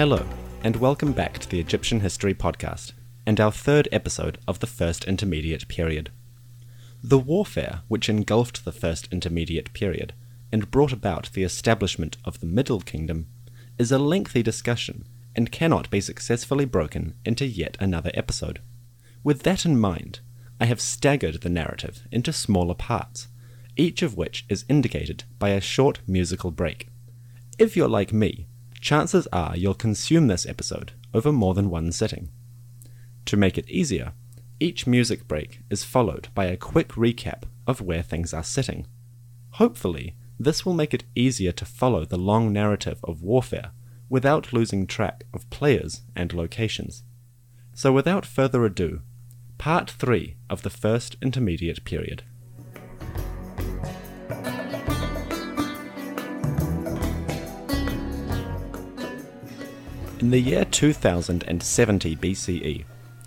Hello, and welcome back to the Egyptian History Podcast, and our third episode of the First Intermediate Period. The warfare which engulfed the First Intermediate Period and brought about the establishment of the Middle Kingdom is a lengthy discussion and cannot be successfully broken into yet another episode. With that in mind, I have staggered the narrative into smaller parts, each of which is indicated by a short musical break. If you're like me, chances are you'll consume this episode over more than one sitting. To make it easier, each music break is followed by a quick recap of where things are sitting. Hopefully, this will make it easier to follow the long narrative of warfare without losing track of players and locations. So, without further ado, part 3 of the First Intermediate Period. In the year 2070 BCE,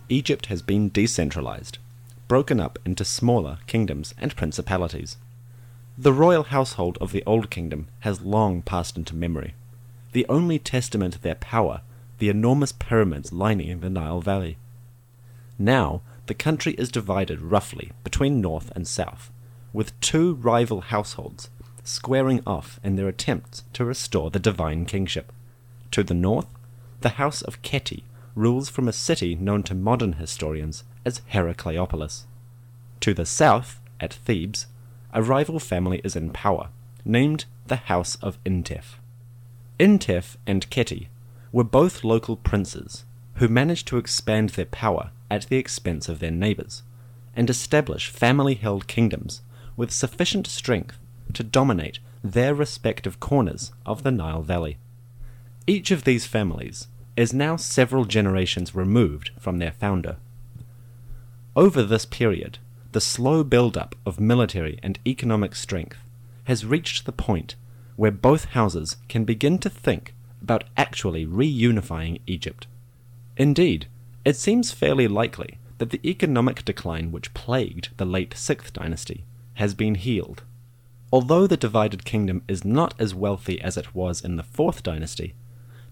Egypt has been decentralized, broken up into smaller kingdoms and principalities. The royal household of the Old Kingdom has long passed into memory, the only testament of their power the enormous pyramids lining the Nile Valley. Now, the country is divided roughly between north and south, with two rival households squaring off in their attempts to restore the divine kingship. To the north, the House of Khety rules from a city known to modern historians as Heracleopolis. To the south, at Thebes, a rival family is in power, named the House of Intef. Intef and Khety were both local princes who managed to expand their power at the expense of their neighbors and establish family held kingdoms with sufficient strength to dominate their respective corners of the Nile Valley. Each of these families is now several generations removed from their founder. Over this period, the slow build-up of military and economic strength has reached the point where both houses can begin to think about actually reunifying Egypt. Indeed, it seems fairly likely that the economic decline which plagued the late 6th dynasty has been healed. Although the divided kingdom is not as wealthy as it was in the 4th dynasty,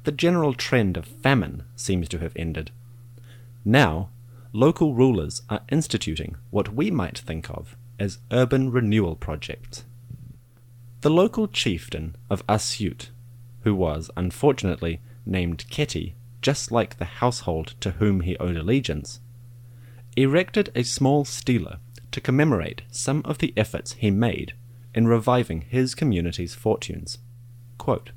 the general trend of famine seems to have ended. Now, local rulers are instituting what we might think of as urban renewal projects. The local chieftain of Asyut, who was unfortunately named Khety, just like the household to whom he owed allegiance, erected a small stela to commemorate some of the efforts he made in reviving his community's fortunes. Quote,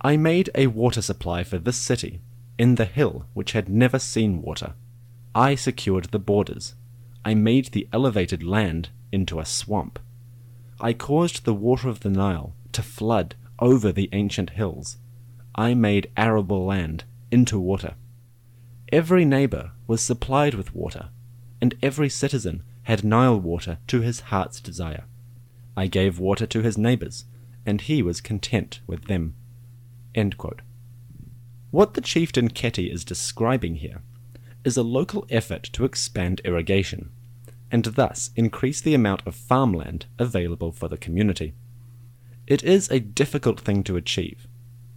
I made a water supply for this city, in the hill which had never seen water. I secured the borders. I made the elevated land into a swamp. I caused the water of the Nile to flood over the ancient hills. I made arable land into water. Every neighbor was supplied with water, and every citizen had Nile water to his heart's desire. I gave water to his neighbors, and he was content with them. What the chieftain Khety is describing here is a local effort to expand irrigation, and thus increase the amount of farmland available for the community. It is a difficult thing to achieve,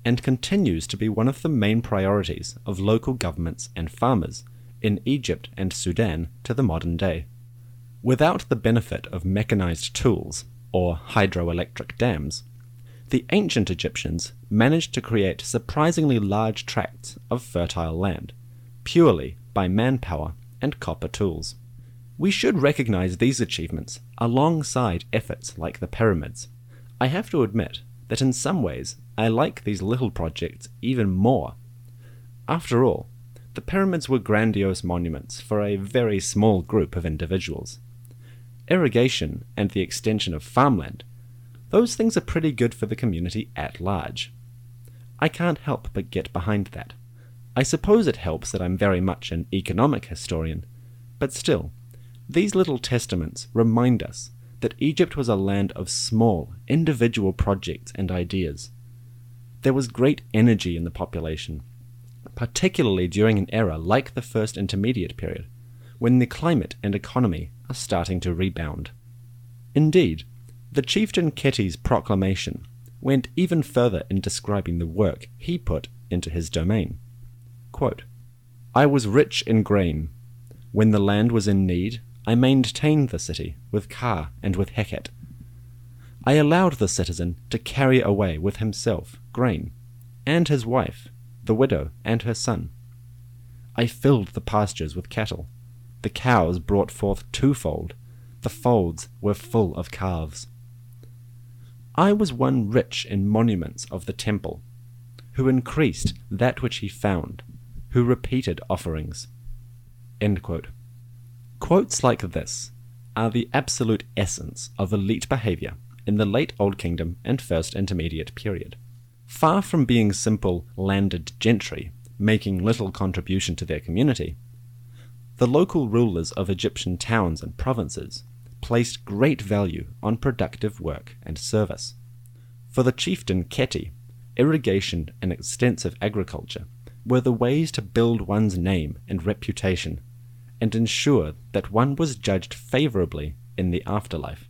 and continues to be one of the main priorities of local governments and farmers in Egypt and Sudan to the modern day. Without the benefit of mechanized tools or hydroelectric dams, the ancient Egyptians managed to create surprisingly large tracts of fertile land, purely by manpower and copper tools. We should recognize these achievements alongside efforts like the pyramids. I have to admit that in some ways I like these little projects even more. After all, the pyramids were grandiose monuments for a very small group of individuals. irrigation, and the extension of farmland, those things are pretty good for the community at large. I can't help but get behind that. I suppose it helps that I'm very much an economic historian, but still, these little testaments remind us that Egypt was a land of small, individual projects and ideas. There was great energy in the population, particularly during an era like the First Intermediate Period, when the climate and economy are starting to rebound. Indeed, the chieftain Khety's proclamation went even further in describing the work he put into his domain. Quote, I was rich in grain. When the land was in need, I maintained the city with Ka and with Heket. I allowed the citizen to carry away with himself grain, and his wife, the widow, and her son. I filled the pastures with cattle. The cows brought forth twofold. The folds were full of calves. I was one rich in monuments of the temple, who increased that which he found, who repeated offerings. Quotes like this are the absolute essence of elite behavior in the late Old Kingdom and First Intermediate period. Far from being simple landed gentry making little contribution to their community, the local rulers of Egyptian towns and provinces placed great value on productive work and service. For the chieftain Khety, irrigation and extensive agriculture were the ways to build one's name and reputation and ensure that one was judged favorably in the afterlife.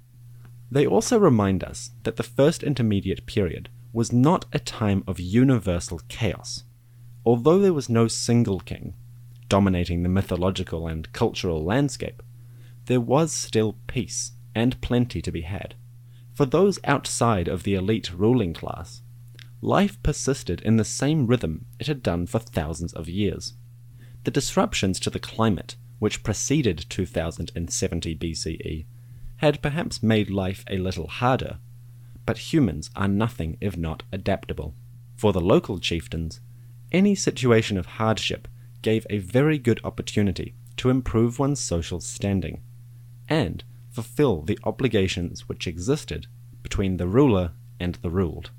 They also remind us that the First Intermediate Period was not a time of universal chaos. Although there was no single king dominating the mythological and cultural landscape, there was still peace and plenty to be had. For those outside of the elite ruling class, life persisted in the same rhythm it had done for thousands of years. The disruptions to the climate which preceded 2070 BCE had perhaps made life a little harder, but humans are nothing if not adaptable. For the local chieftains, any situation of hardship gave a very good opportunity to improve one's social standing and fulfill the obligations which existed between the ruler and the ruled.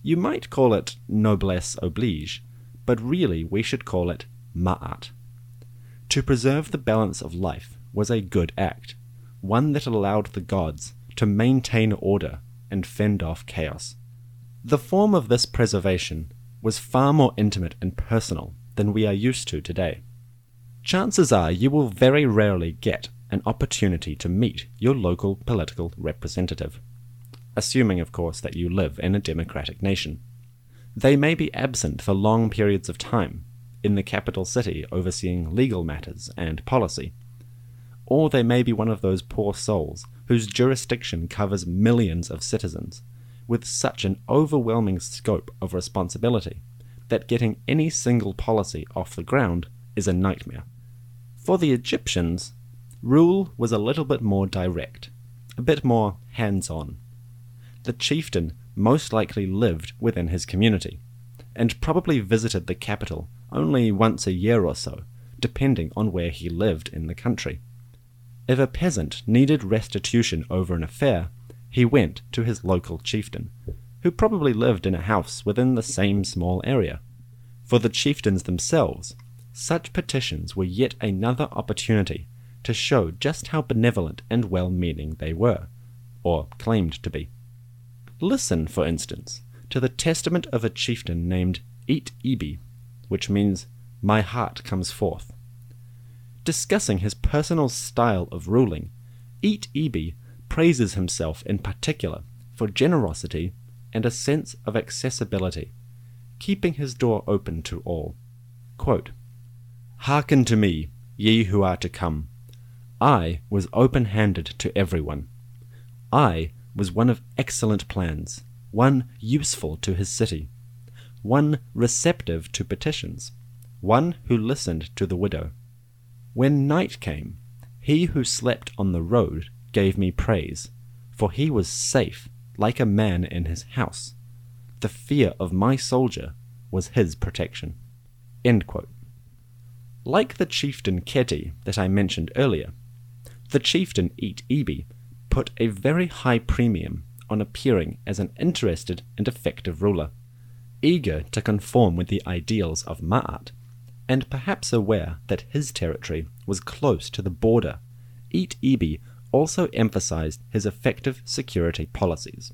You might call it noblesse oblige, but really we should call it ma'at. To preserve the balance of life was a good act, one that allowed the gods to maintain order and fend off chaos. The form of this preservation was far more intimate and personal than we are used to today. Chances are you will very rarely get an opportunity to meet your local political representative, assuming, of course, that you live in a democratic nation. They may be absent for long periods of time, in the capital city overseeing legal matters and policy, or they may be one of those poor souls whose jurisdiction covers millions of citizens, with such an overwhelming scope of responsibility that getting any single policy off the ground is a nightmare. For the Egyptians, rule was a little bit more direct, a bit more hands on. The chieftain most likely lived within his community, and probably visited the capital only once a year or so, depending on where he lived in the country. If a peasant needed restitution over an affair, he went to his local chieftain, who probably lived in a house within the same small area. For the chieftains themselves, such petitions were yet another opportunity to show just how benevolent and well meaning they were, or claimed to be. Listen, for instance, to the testament of a chieftain named Eat Ibi, which means, My heart comes forth. Discussing his personal style of ruling, Iti-ibi praises himself in particular for generosity and a sense of accessibility, keeping his door open to all. Quote, Hearken to me, ye who are to come. I was open handed to everyone. I was one of excellent plans, one useful to his city, one receptive to petitions, one who listened to the widow. When night came, he who slept on the road gave me praise, for he was safe like a man in his house. The fear of my soldier was his protection. Like the chieftain Khety that I mentioned earlier, the chieftain Iti-ibi put a very high premium on appearing as an interested and effective ruler, eager to conform with the ideals of Ma'at, and perhaps aware that his territory was close to the border. Iti-ibi also emphasized his effective security policies.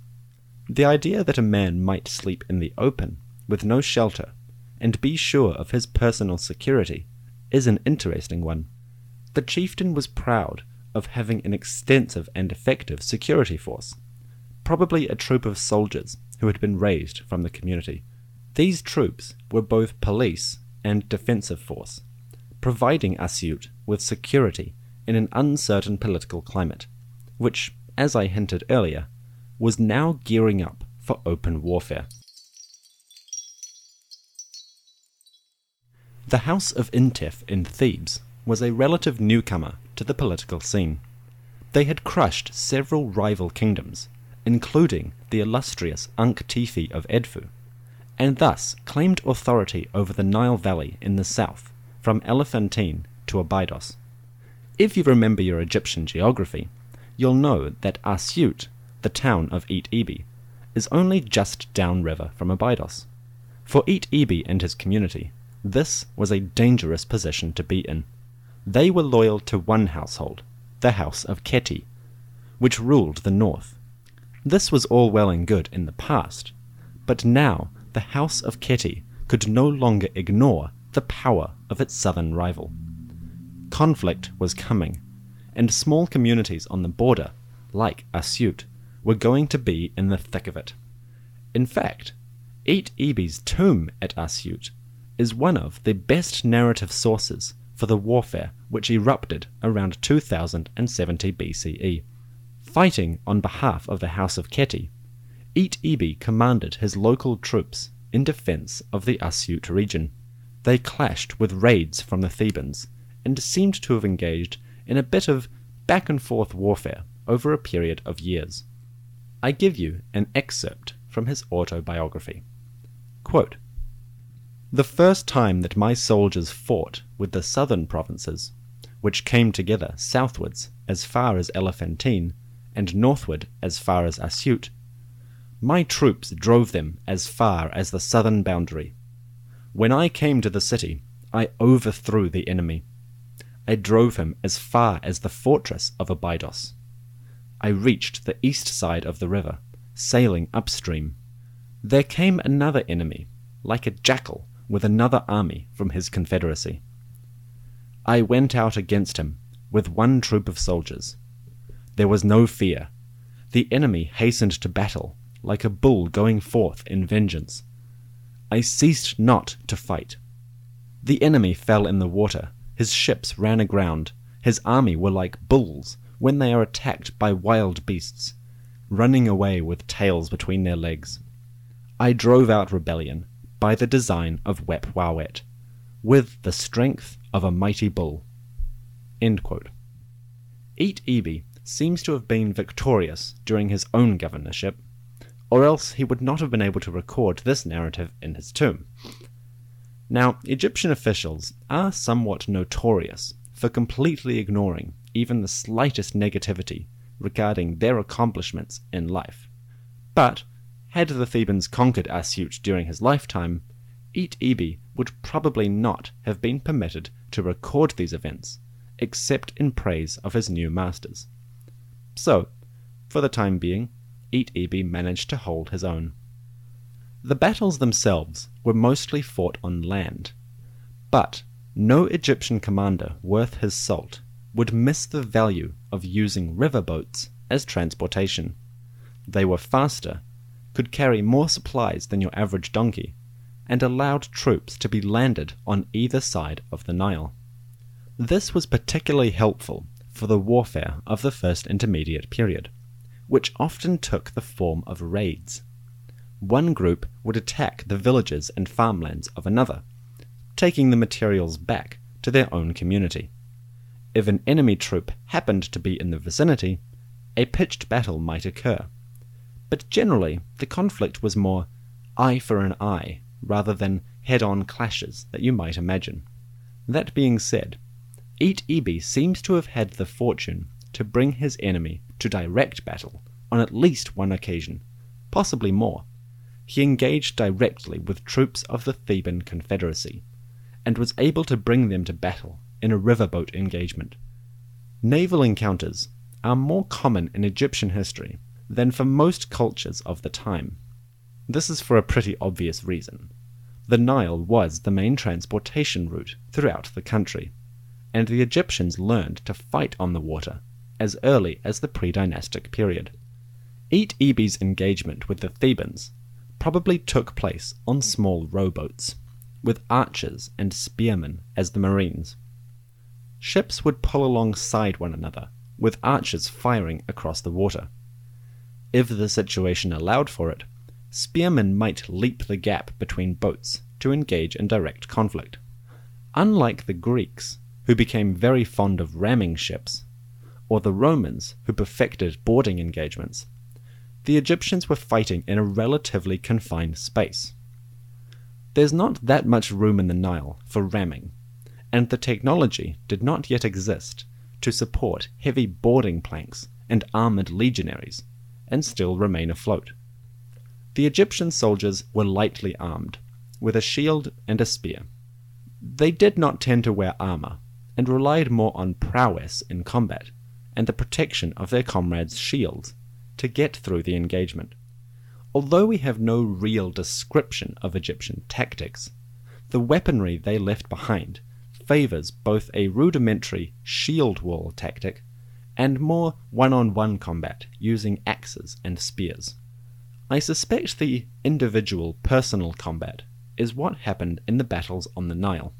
The idea that a man might sleep in the open, with no shelter, and be sure of his personal security is an interesting one. The chieftain was proud of having an extensive and effective security force, probably a troop of soldiers who had been raised from the community. These troops were both police and defensive force, providing Asyut with security in an uncertain political climate, which, as I hinted earlier, was now gearing up for open warfare. The House of Intef in Thebes was a relative newcomer to the political scene. They had crushed several rival kingdoms, including the illustrious Ankhtifi of Edfu, and thus claimed authority over the Nile Valley in the south, from Elephantine to Abydos. If you remember your Egyptian geography, you'll know that Asyut, the town of Iti-ibi, is only just downriver from Abydos. For Iti-ibi and his community, this was a dangerous position to be in. They were loyal to one household, the house of Khety, which ruled the north. This was all well and good in the past, but now the house of Khety could no longer ignore the power of its southern rival. Conflict was coming, and small communities on the border, like Asyut, were going to be in the thick of it. In fact, Iti-ibi's tomb at Asyut is one of the best narrative sources for the warfare which erupted around 2070 BCE. Fighting on behalf of the House of Khety, Eat Ebi commanded his local troops in defense of the Asyut region. They clashed with raids from the Thebans and seemed to have engaged in a bit of back and forth warfare over a period of years. I give you an excerpt from his autobiography. Quote, the first time that my soldiers fought with the southern provinces, which came together southwards as far as Elephantine, and northward as far as Asyut, my troops drove them as far as the southern boundary. When I came to the city, I overthrew the enemy. I drove him as far as the fortress of Abydos. I reached the east side of the river, sailing upstream. There came another enemy, like a jackal with another army from his confederacy. I went out against him with one troop of soldiers. There was no fear. The enemy hastened to battle like a bull going forth in vengeance. I ceased not to fight. The enemy fell in the water, his ships ran aground, his army were like bulls when they are attacked by wild beasts, running away with tails between their legs. I drove out rebellion, by the design of Wepwawet, with the strength of a mighty bull. Iti-ibi seems to have been victorious during his own governorship, or else he would not have been able to record this narrative in his tomb. Now, Egyptian officials are somewhat notorious for completely ignoring even the slightest negativity regarding their accomplishments in life. But had the Thebans conquered Asyut during his lifetime, Iti-ibi would probably not have been permitted to record these events, except in praise of his new masters. So, for the time being, Iti-ibi managed to hold his own. The battles themselves were mostly fought on land, but no Egyptian commander worth his salt would miss the value of using river boats as transportation. They were faster could carry more supplies than your average donkey, and allowed troops to be landed on either side of the Nile. This was particularly helpful for the warfare of the First Intermediate Period, which often took the form of raids. One group would attack the villages and farmlands of another, taking the materials back to their own community. If an enemy troop happened to be in the vicinity, a pitched battle might occur but generally the conflict was more eye for an eye rather than head on clashes that you might imagine. That being said, Iti-ibi seems to have had the fortune to bring his enemy to direct battle on at least one occasion, possibly more. He engaged directly with troops of the Theban Confederacy, and was able to bring them to battle in a riverboat engagement. Naval encounters are more common in Egyptian history than for most cultures of the time. This is for a pretty obvious reason. The Nile was the main transportation route throughout the country, and the Egyptians learned to fight on the water as early as the pre dynastic period. Iti-ibi's engagement with the Thebans probably took place on small rowboats, with archers and spearmen as the marines. Ships would pull alongside one another, with archers firing across the water. If the situation allowed for it, spearmen might leap the gap between boats to engage in direct conflict. Unlike the Greeks, who became very fond of ramming ships, or the Romans, who perfected boarding engagements, the Egyptians were fighting in a relatively confined space. There's not that much room in the Nile for ramming, and the technology did not yet exist to support heavy boarding planks and armored legionaries, and still remain afloat. The Egyptian soldiers were lightly armed, with a shield and a spear. They did not tend to wear armor, and relied more on prowess in combat and the protection of their comrades' shields to get through the engagement. Although we have no real description of Egyptian tactics, the weaponry they left behind favors both a rudimentary shield wall tactic and more one on one combat using axes and spears. I suspect the individual personal combat is what happened in the battles on the Nile.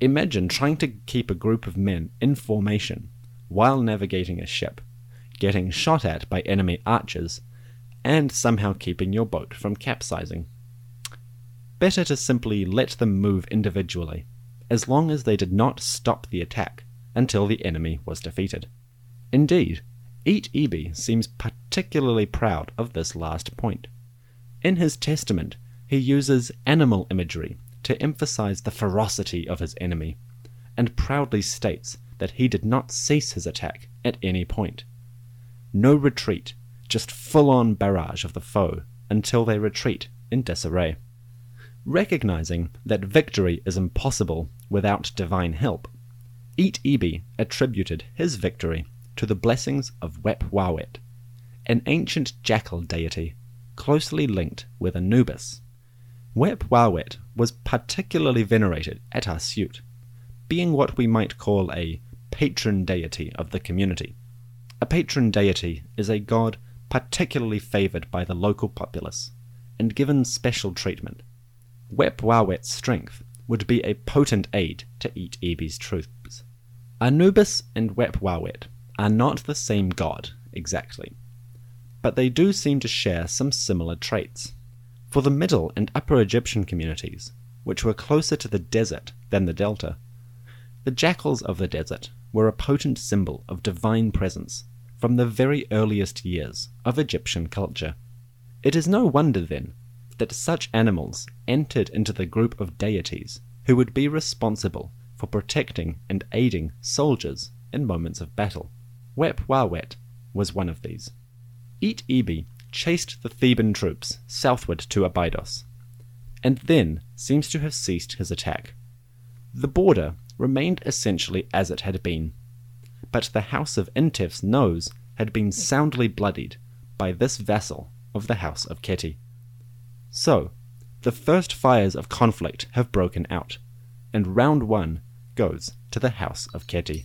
Imagine trying to keep a group of men in formation while navigating a ship, getting shot at by enemy archers, and somehow keeping your boat from capsizing. Better to simply let them move individually, as long as they did not stop the attack until the enemy was defeated. Indeed, Iti-ibi seems particularly proud of this last point. In his testament, he uses animal imagery to emphasize the ferocity of his enemy, and proudly states that he did not cease his attack at any point. No retreat, just full on barrage of the foe until they retreat in disarray. Recognizing that victory is impossible without divine help, Iti-ibi attributed his victory to the blessings of Wepwawet, an ancient jackal deity closely linked with Anubis. Wepwawet was particularly venerated at Asyut, being what we might call a patron deity of the community. A patron deity is a god particularly favored by the local populace and given special treatment. Wepwawet's strength would be a potent aid to Iti-ibi's troops. Anubis and Wepwawet are not the same god exactly, but they do seem to share some similar traits. For the Middle and Upper Egyptian communities, which were closer to the desert than the delta, the jackals of the desert were a potent symbol of divine presence from the very earliest years of Egyptian culture. It is no wonder, then, that such animals entered into the group of deities who would be responsible for protecting and aiding soldiers in moments of battle. Wepwawet was one of these. Iti-ibi chased the Theban troops southward to Abydos, and then seems to have ceased his attack. The border remained essentially as it had been, but the house of Intef's nose had been soundly bloodied by this vassal of the house of Khety. So, the first fires of conflict have broken out, and round one goes to the house of Khety.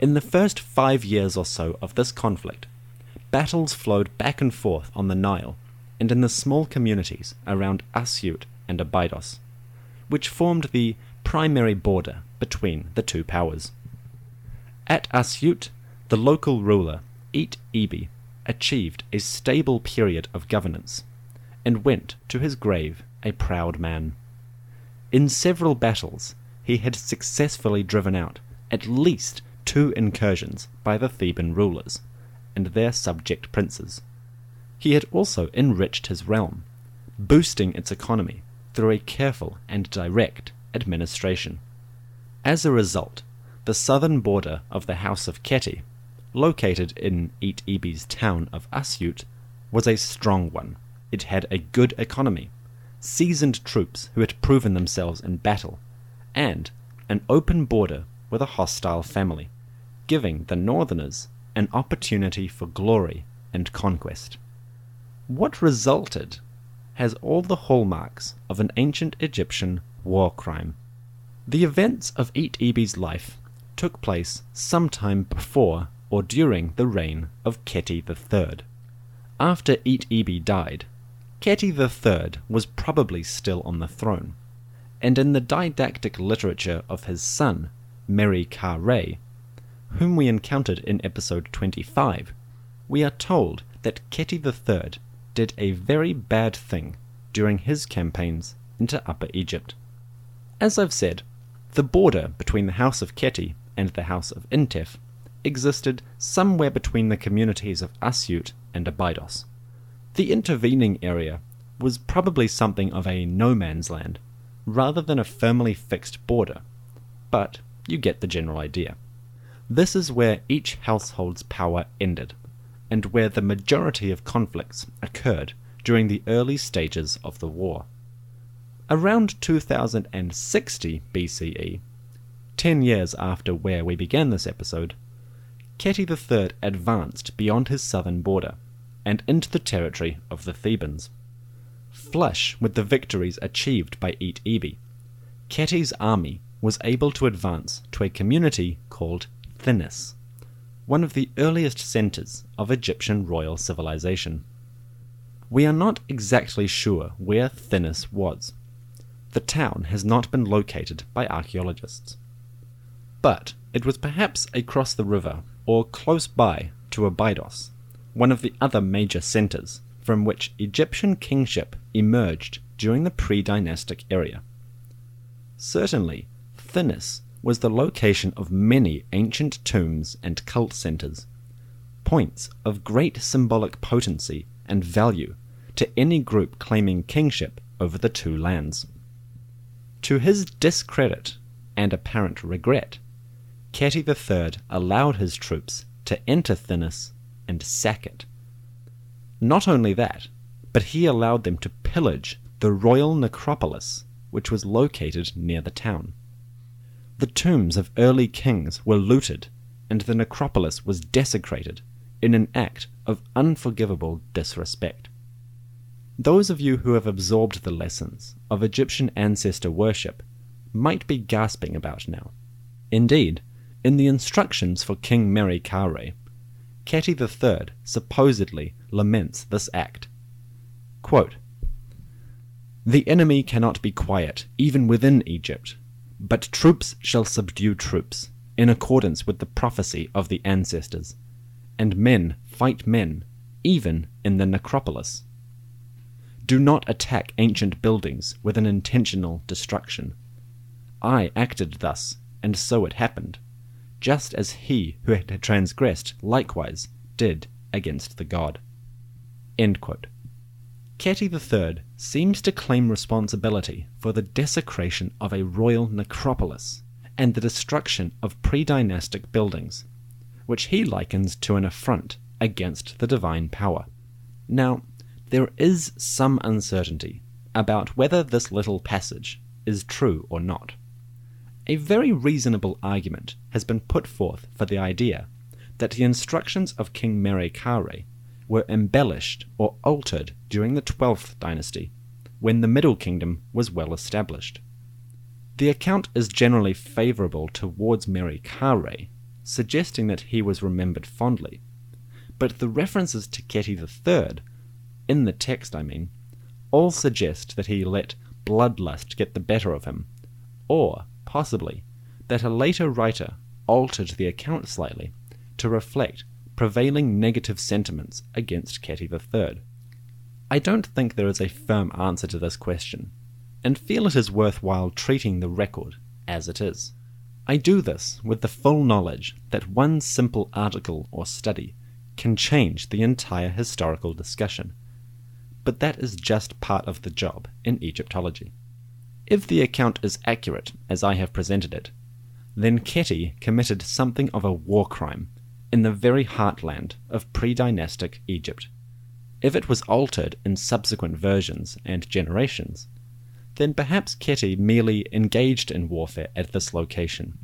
In the first five years or so of this conflict, battles flowed back and forth on the Nile and in the small communities around Asyut and Abydos, which formed the primary border between the two powers. At Asyut, the local ruler, Eat Ibi, achieved a stable period of governance and went to his grave a proud man. In several battles, he had successfully driven out at least two incursions by the Theban rulers and their subject princes. He had also enriched his realm, boosting its economy through a careful and direct administration. As a result, the southern border of the House of Khety, located in Iti-ibi's town of Asyut, was a strong one. It had a good economy, seasoned troops who had proven themselves in battle, and an open border with a hostile family, giving the northerners an opportunity for glory and conquest. What resulted has all the hallmarks of an ancient Egyptian war crime. The events of Iti-ibi's life took place sometime before or during the reign of Khety III. After Iti-ibi died, Khety III was probably still on the throne, and in the didactic literature of his son, Merikare, whom we encountered in episode 25, we are told that Khety III did a very bad thing during his campaigns into Upper Egypt. As I've said, the border between the House of Khety and the House of Intef existed somewhere between the communities of Asyut and Abydos. The intervening area was probably something of a no man's land, rather than a firmly fixed border, but you get the general idea. This is where each household's power ended, and where the majority of conflicts occurred during the early stages of the war. Around 2060 BCE, 10 years after where we began this episode, Khety III advanced beyond his southern border and into the territory of the Thebans. Flush with the victories achieved by Eat Ibi, Khety's army was able to advance to a community called Thinis, one of the earliest centers of Egyptian royal civilization. We are not exactly sure where Thinis was. The town has not been located by archaeologists. But it was perhaps across the river or close by to Abydos, one of the other major centers from which Egyptian kingship emerged during the pre dynastic era. Certainly, Thinis was the location of many ancient tombs and cult centers, points of great symbolic potency and value to any group claiming kingship over the two lands. To his discredit and apparent regret, Khety III allowed his troops to enter Thinis and sack it. Not only that, but he allowed them to pillage the royal necropolis, which was located near the town. The tombs of early kings were looted, and the necropolis was desecrated in an act of unforgivable disrespect. Those of you who have absorbed the lessons of Egyptian ancestor worship might be gasping about now. Indeed, in the instructions for King Merikare, Ka Re, Khety III supposedly laments this act. Quote, the enemy cannot be quiet, even within Egypt, but troops shall subdue troops, in accordance with the prophecy of the ancestors, and men fight men, even in the necropolis. Do not attack ancient buildings with an intentional destruction. I acted thus, and so it happened, just as he who had transgressed likewise did against the god. Khety III seems to claim responsibility for the desecration of a royal necropolis and the destruction of pre dynastic buildings, which he likens to an affront against the divine power. Now, there is some uncertainty about whether this little passage is true or not. A very reasonable argument has been put forth for the idea that the instructions of King Merikare were embellished or altered during the 12th dynasty, when the Middle Kingdom was well established. The account is generally favorable towards Meri Ka suggesting that he was remembered fondly, but the references to Khety III, in the text I mean, all suggest that he let bloodlust get the better of him, or, possibly, that a later writer altered the account slightly to reflect prevailing negative sentiments against Khety III. I don't think there is a firm answer to this question, and feel it is worthwhile treating the record as it is. I do this with the full knowledge that one simple article or study can change the entire historical discussion, but that is just part of the job in Egyptology. If the account is accurate as I have presented it, then Khety committed something of a war crime in the very heartland of pre dynastic Egypt. If it was altered in subsequent versions and generations, then perhaps Khety merely engaged in warfare at this location,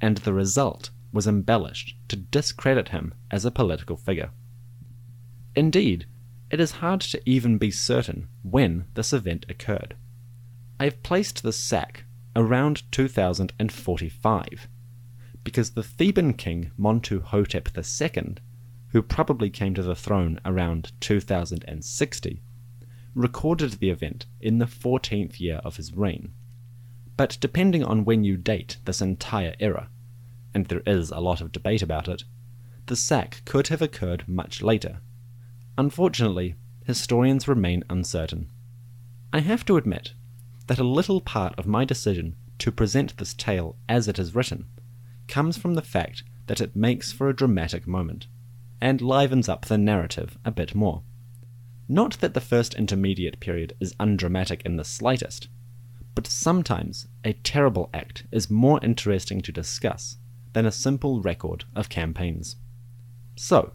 and the result was embellished to discredit him as a political figure. Indeed, it is hard to even be certain when this event occurred. I have placed the sack around 2045, because the Theban king Montuhotep II, who probably came to the throne around 2060, recorded the event in the 14th year of his reign. But depending on when you date this entire era, and there is a lot of debate about it, the sack could have occurred much later. Unfortunately, historians remain uncertain. I have to admit that a little part of my decision to present this tale as it is written comes from the fact that it makes for a dramatic moment, and livens up the narrative a bit more. Not that the first intermediate period is undramatic in the slightest, but sometimes a terrible act is more interesting to discuss than a simple record of campaigns. So,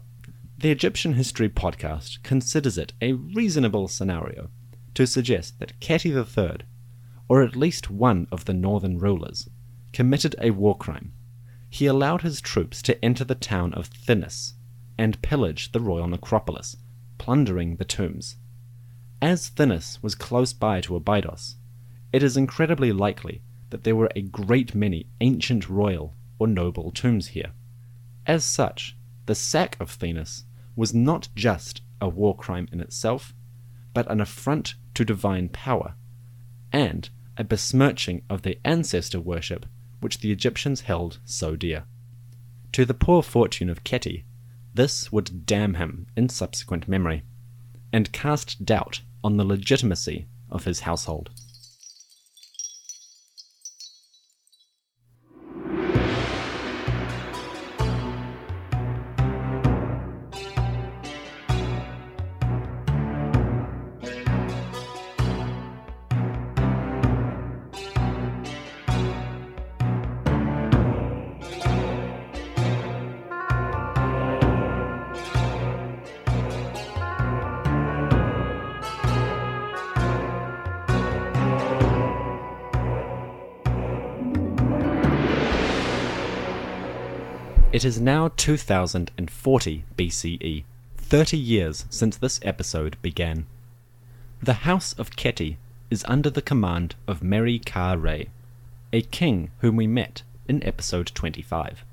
the Egyptian History podcast considers it a reasonable scenario to suggest that Khety III, or at least one of the northern rulers, committed a war crime. He allowed his troops to enter the town of Thinis and pillage the royal necropolis, plundering the tombs. As Thinis was close by to Abydos, it is incredibly likely that there were a great many ancient royal or noble tombs here. As such, the sack of Thinis was not just a war crime in itself, but an affront to divine power, and a besmirching of the ancestor worship which the Egyptians held so dear. To the poor fortune of Khety, this would damn him in subsequent memory, and cast doubt on the legitimacy of his household. It is now 2040 BCE, 30 years since this episode began. The House of Khety is under the command of Meri Ka a king whom we met in episode 25.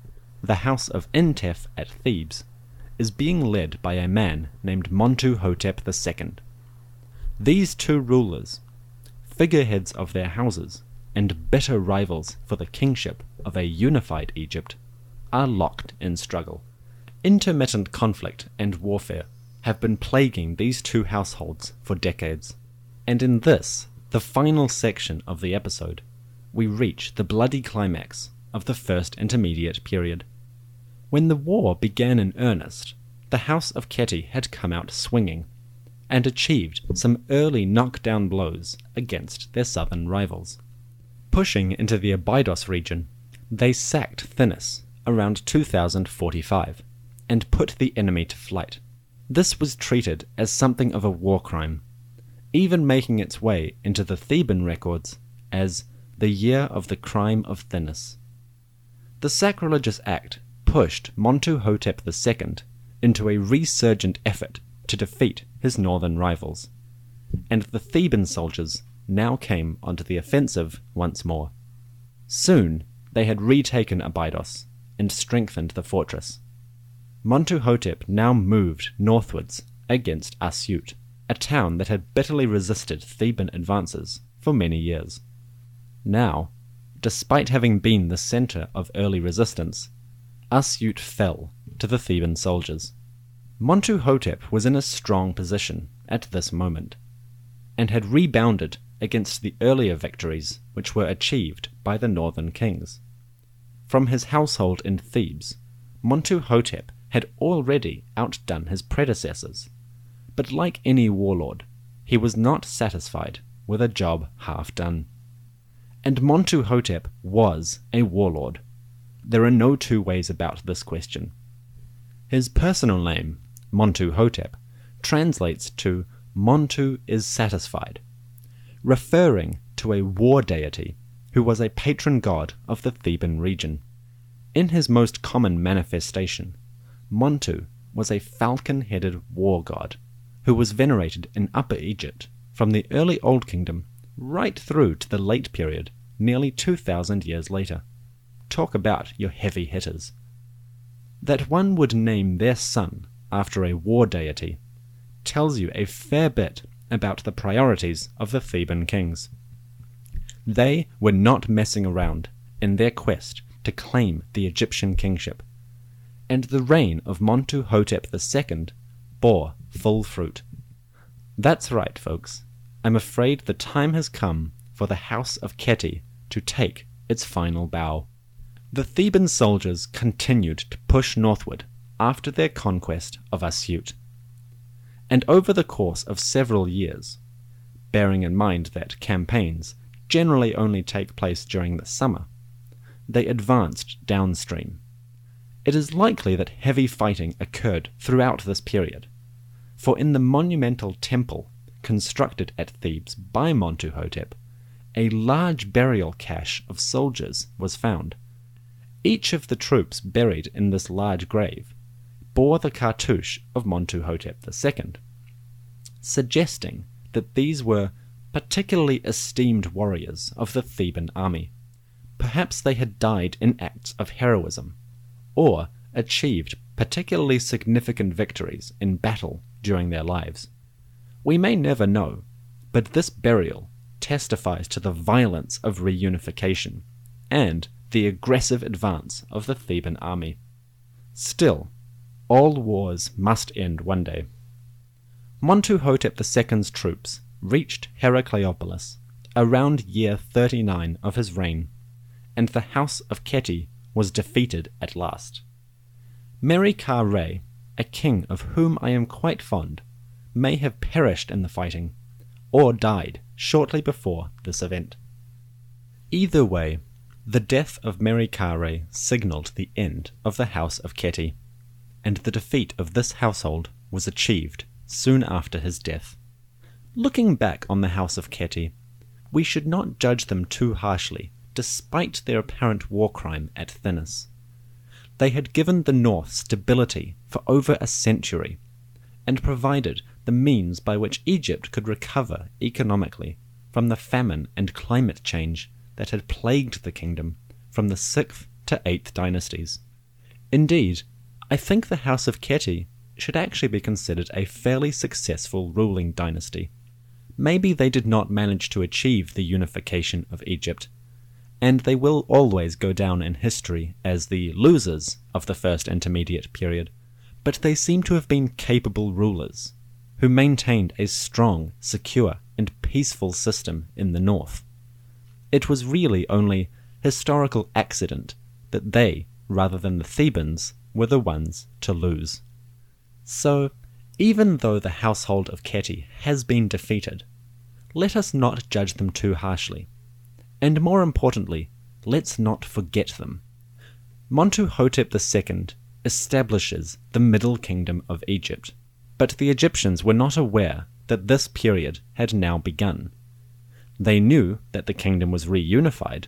The House of Intef at Thebes is being led by a man named Montuhotep II. These two rulers, figureheads of their houses, and bitter rivals for the kingship of a unified Egypt, are locked in struggle. Intermittent conflict and warfare have been plaguing these two households for decades. And in this, the final section of the episode, we reach the bloody climax of the First Intermediate Period. When the war began in earnest, the House of Khety had come out swinging and achieved some early knockdown blows against their southern rivals. Pushing into the Abydos region, they sacked Thinis around 2045 and put the enemy to flight. This was treated as something of a war crime, even making its way into the Theban records as the year of the crime of Thinis. The sacrilegious act pushed Montuhotep II into a resurgent effort to defeat his northern rivals, and the Theban soldiers now came onto the offensive once more. Soon they had retaken Abydos and strengthened the fortress. Montuhotep now moved northwards against Asyut, a town that had bitterly resisted Theban advances for many years. Now, despite having been the center of early resistance, Asyut fell to the Theban soldiers. Montuhotep was in a strong position at this moment, and had rebounded against the earlier victories which were achieved by the northern kings. From his household in Thebes, Montuhotep had already outdone his predecessors, but like any warlord, he was not satisfied with a job half done. And Montuhotep was a warlord. There are no two ways about this question. His personal name, Montuhotep, translates to Montu is satisfied, referring to a war deity who was a patron god of the Theban region. In his most common manifestation, Montu was a falcon headed war god who was venerated in Upper Egypt from the early Old Kingdom right through to the late period, nearly 2,000 years later. Talk about your heavy hitters. That one would name their son after a war deity tells you a fair bit about the priorities of the Theban kings. They were not messing around in their quest to claim the Egyptian kingship, and the reign of Montuhotep II bore full fruit. That's right, folks. I'm afraid the time has come for the House of Khety to take its final bow. The Theban soldiers continued to push northward after their conquest of Asyut. And over the course of several years, bearing in mind that campaigns generally only take place during the summer, they advanced downstream. It is likely that heavy fighting occurred throughout this period, for in the monumental temple constructed at Thebes by Montuhotep, a large burial cache of soldiers was found. Each of the troops buried in this large grave bore the cartouche of Montuhotep II, suggesting that these were particularly esteemed warriors of the Theban army. Perhaps they had died in acts of heroism, or achieved particularly significant victories in battle during their lives. We may never know, but this burial testifies to the violence of reunification and the aggressive advance of the Theban army. Still, all wars must end one day. Montuhotep II's troops reached Heracleopolis around year 39 of his reign, and the House of Khety was defeated at last. Merikare a king of whom I am quite fond, may have perished in the fighting, or died shortly before this event. Either way, the death of Merikare signalled the end of the House of Khety, and the defeat of this household was achieved soon after his death. Looking back on the House of Khety, we should not judge them too harshly, despite their apparent war crime at Thinis. They had given the North stability for over a century, and provided the means by which Egypt could recover economically from the famine and climate change that had plagued the kingdom from the 6th to 8th dynasties. Indeed, I think the House of Khety should actually be considered a fairly successful ruling dynasty. Maybe they did not manage to achieve the unification of Egypt, and they will always go down in history as the losers of the First Intermediate Period, but they seem to have been capable rulers who maintained a strong, secure, and peaceful system in the north. It was really only historical accident that they, rather than the Thebans, were the ones to lose. So, even though the household of Khety has been defeated, let us not judge them too harshly. And more importantly, let's not forget them. Montuhotep II establishes the Middle Kingdom of Egypt, but the Egyptians were not aware that this period had now begun. They knew that the kingdom was reunified,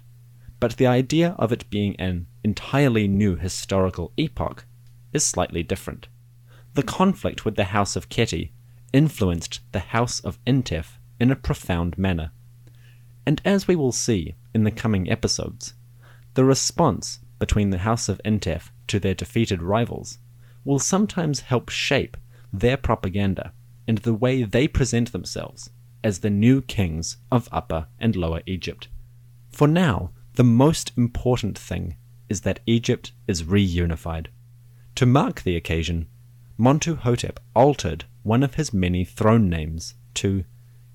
but the idea of it being an entirely new historical epoch is slightly different the conflict with the House of Khety influenced the House of Intef in a profound manner. And as we will see in the coming episodes, the response between the House of Intef to their defeated rivals will sometimes help shape their propaganda and the way they present themselves as the new kings of Upper and Lower Egypt. For now, The most important thing is that Egypt is reunified. To mark the occasion, Montuhotep altered one of his many throne names to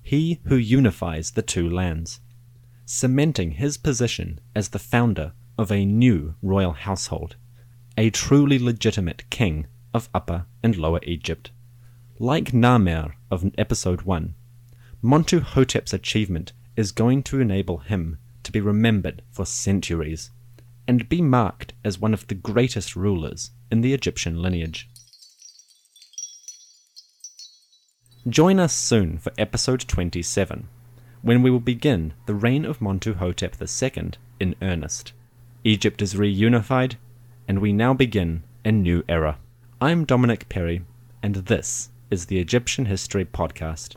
He who unifies the two lands, cementing his position as the founder of a new royal household, a truly legitimate king of Upper and Lower Egypt. Like Narmer of episode 1, Montuhotep's achievement is going to enable him to be remembered for centuries and be marked as one of the greatest rulers in the Egyptian lineage. Join us soon for episode 27, when we will begin the reign of Montuhotep II in earnest. Egypt is reunified, and we now begin a new era. I'm Dominic Perry, and this is the Egyptian History Podcast.